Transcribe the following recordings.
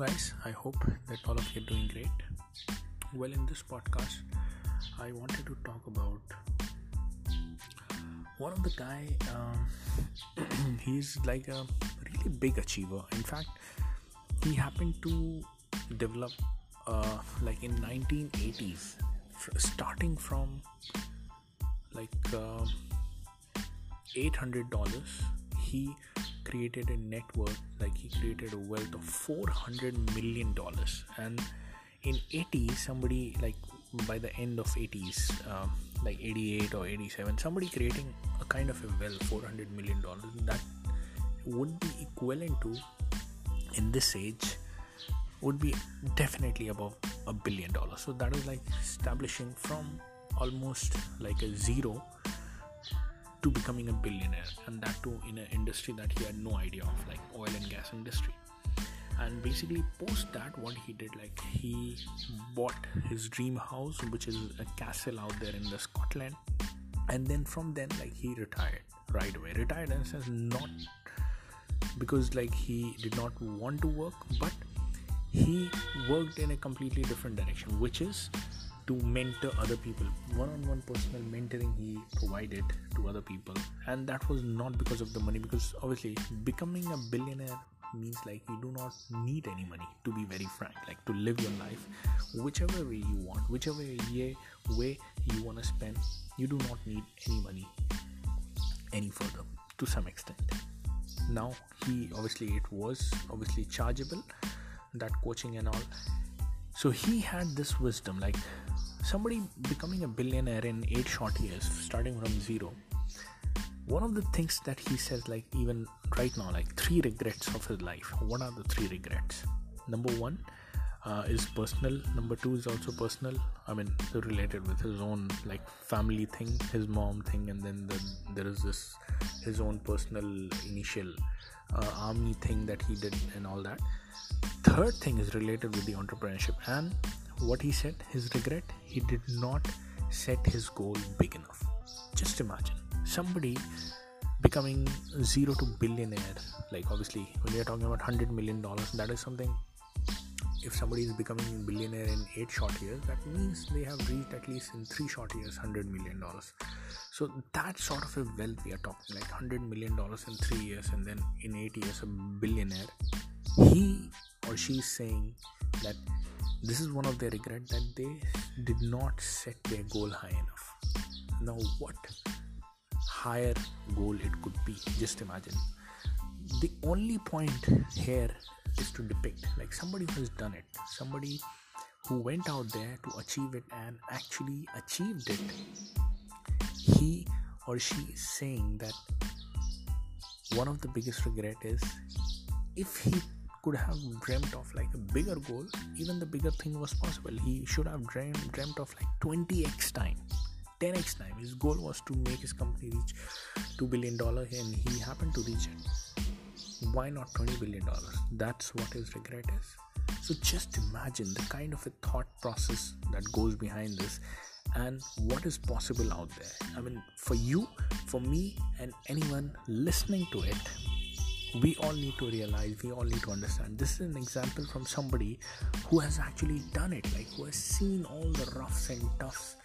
guys. I hope that all of you are doing great. Well, in this podcast, I wanted to talk about one of the guy. Um, he's like a really big achiever. In fact, he happened to develop uh, like in 1980s, starting from like uh, $800. He created a net worth like he created a wealth of 400 million dollars. And in 80s somebody like by the end of 80s um, like 88 or 87 somebody creating a kind of a wealth 400 million dollars that would be equivalent to in this age would be definitely above a billion dollars. So that is like establishing from almost like a zero to becoming a billionaire and that too in an industry that he had no idea of like oil and gas industry. And basically post that what he did like he bought his dream house which is a castle out there in the scotland. And then from then like he retired right away. Retired and says not because like he did not want to work but he worked in a completely different direction which is to mentor other people. One-on-one personal mentoring he provided to other people. And that was not because of the money because obviously becoming a billionaire means like you do not need any money to be very frank like to live your life whichever way you want whichever way, way you want to spend you do not need any money any further to some extent. Now he obviously it was obviously chargeable that coaching and all so he had this wisdom like somebody becoming a billionaire in eight short years, starting from zero, one of the things that he says, like even right now, like three regrets of his life. What are the three regrets? Number one uh, is personal. Number two is also personal. I mean, related with his own like family thing, his mom thing, and then the, there is this his own personal initial uh, army thing that he did and all that. Third thing is related with the entrepreneurship and what he said, his regret, he did not set his goal big enough. Just imagine somebody becoming zero to billionaire. Like, obviously, when you're talking about $100 million, that is something. If somebody is becoming a billionaire in eight short years, that means they have reached at least in three short years $100 million. So, that sort of a wealth we are talking like $100 million in three years, and then in eight years, a billionaire. He or she is saying that this is one of their regret that they did not set their goal high enough now what higher goal it could be just imagine the only point here is to depict like somebody who has done it somebody who went out there to achieve it and actually achieved it. He or she is saying that one of the biggest regret is if he could have dreamt of like a bigger goal even the bigger thing was possible. He should have dreamt, dreamt of like 20x time. 10x time. His goal was to make his company reach 2 billion dollar and he happened to reach it why not 20 billion dollars? That's what his regret is. So just imagine the kind of a thought process that goes behind this and what is possible out there. I mean for you for me and anyone listening to it we all need to realize we all need to understand. This is an example from somebody who has actually done it like who has seen all the roughs and toughs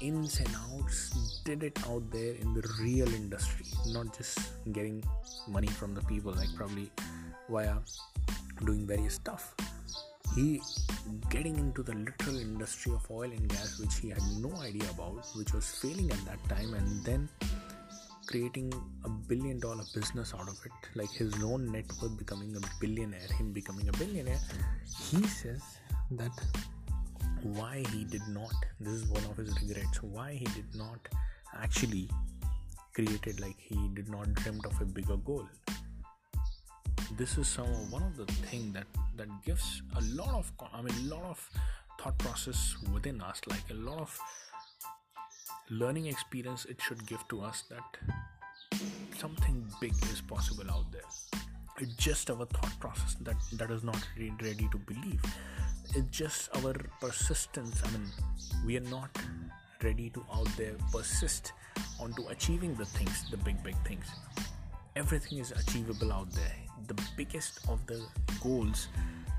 ins and outs did it out there in the real industry not just getting money from the people like probably via doing various stuff. He getting into the literal industry of oil and gas which he had no idea about which was failing at that time and then creating a billion dollar business out of it, like his own net worth becoming a billionaire, him becoming a billionaire, he says that why he did not, this is one of his regrets, why he did not actually created like he did not dreamt of a bigger goal. This is some one of the thing that that gives a lot of I mean a lot of thought process within us, like a lot of learning experience it should give to us that something big is possible out there it's just our thought process that that is not ready to believe it's just our persistence i mean we are not ready to out there persist onto achieving the things the big big things everything is achievable out there the biggest of the goals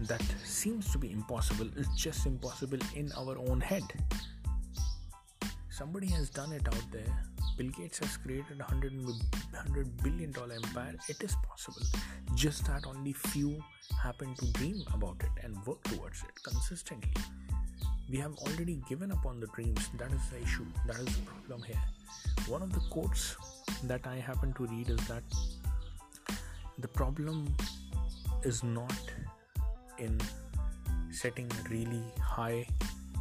that seems to be impossible is just impossible in our own head. Somebody has done it out there. Bill Gates has created a hundred hundred billion dollar empire. It is possible. Just that only few happen to dream about it and work towards it consistently. We have already given up on the dreams. That is the issue. That is the problem here. One of the quotes that I happen to read is that the problem is not in setting a really high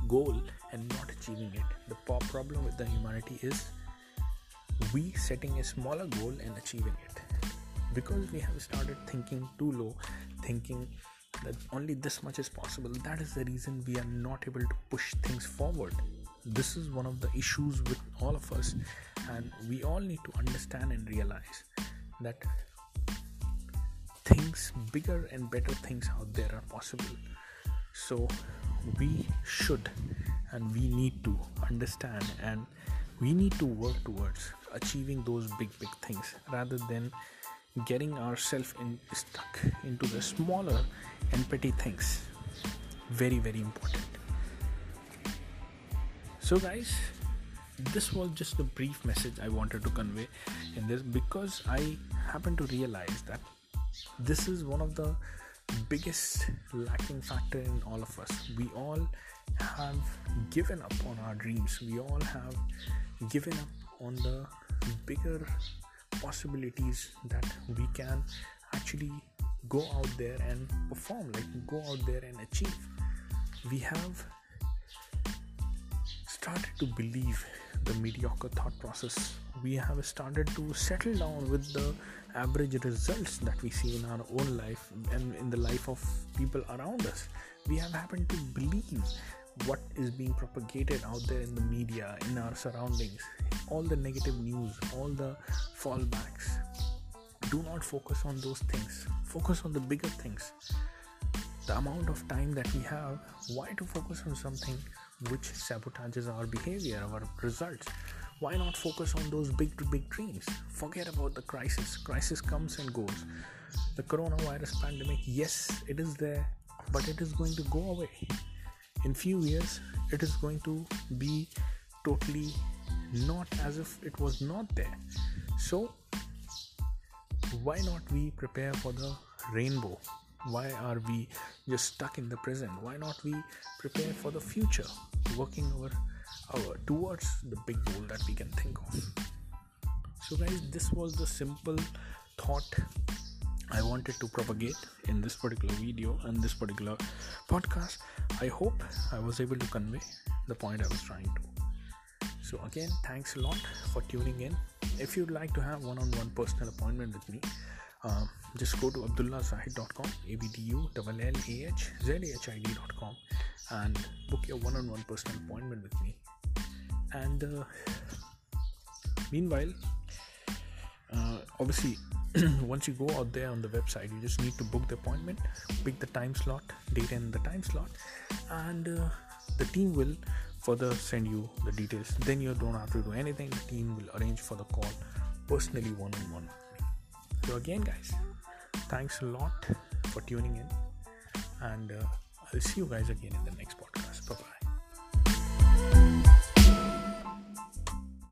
goal and not achieving it. The problem with the humanity is we setting a smaller goal and achieving it. Because we have started thinking too low, thinking that only this much is possible, that is the reason we are not able to push things forward. This is one of the issues with all of us, and we all need to understand and realize that things, bigger and better things out there are possible. So we should and we need to understand and we need to work towards achieving those big big things rather than getting ourselves in, stuck into the smaller and petty things very very important so guys this was just a brief message i wanted to convey in this because i happen to realize that this is one of the biggest lacking factor in all of us. We all have given up on our dreams. We all have given up on the bigger possibilities that we can actually go out there and perform, like go out there and achieve. We have started to believe the mediocre thought process. We have started to settle down with the average results that we see in our own life and in the life of people around us. We have happened to believe what is being propagated out there in the media, in our surroundings, all the negative news, all the fallbacks. Do not focus on those things, focus on the bigger things. The amount of time that we have, why to focus on something which sabotages our behavior, our results? why not focus on those big big dreams forget about the crisis crisis comes and goes the coronavirus pandemic yes it is there but it is going to go away in few years it is going to be totally not as if it was not there. So why not we prepare for the rainbow? Why are we just stuck in the present? Why not we prepare for the future working our our towards the big goal that we can think of? So guys this was the simple thought i wanted to propagate in this particular video and this particular podcast i hope i was able to convey the point i was trying to. So again thanks a lot for tuning in. If you'd like to have one-on-one personal appointment with me um, just go to abdullahzahid.com a-b-d-u-l-l-a-h-z-a-h-i-d.com and book your one-on-one personal appointment with me. And uh, meanwhile uh, obviously once you go out there on the website you just need to book the appointment pick the time slot date and the time slot and uh, the team will further send you the details. Then you don't have to do anything. The team will arrange for the call personally one-on-one. So again guys thanks a lot for tuning in and uh, i'll see you guys again in the next podcast. Bye bye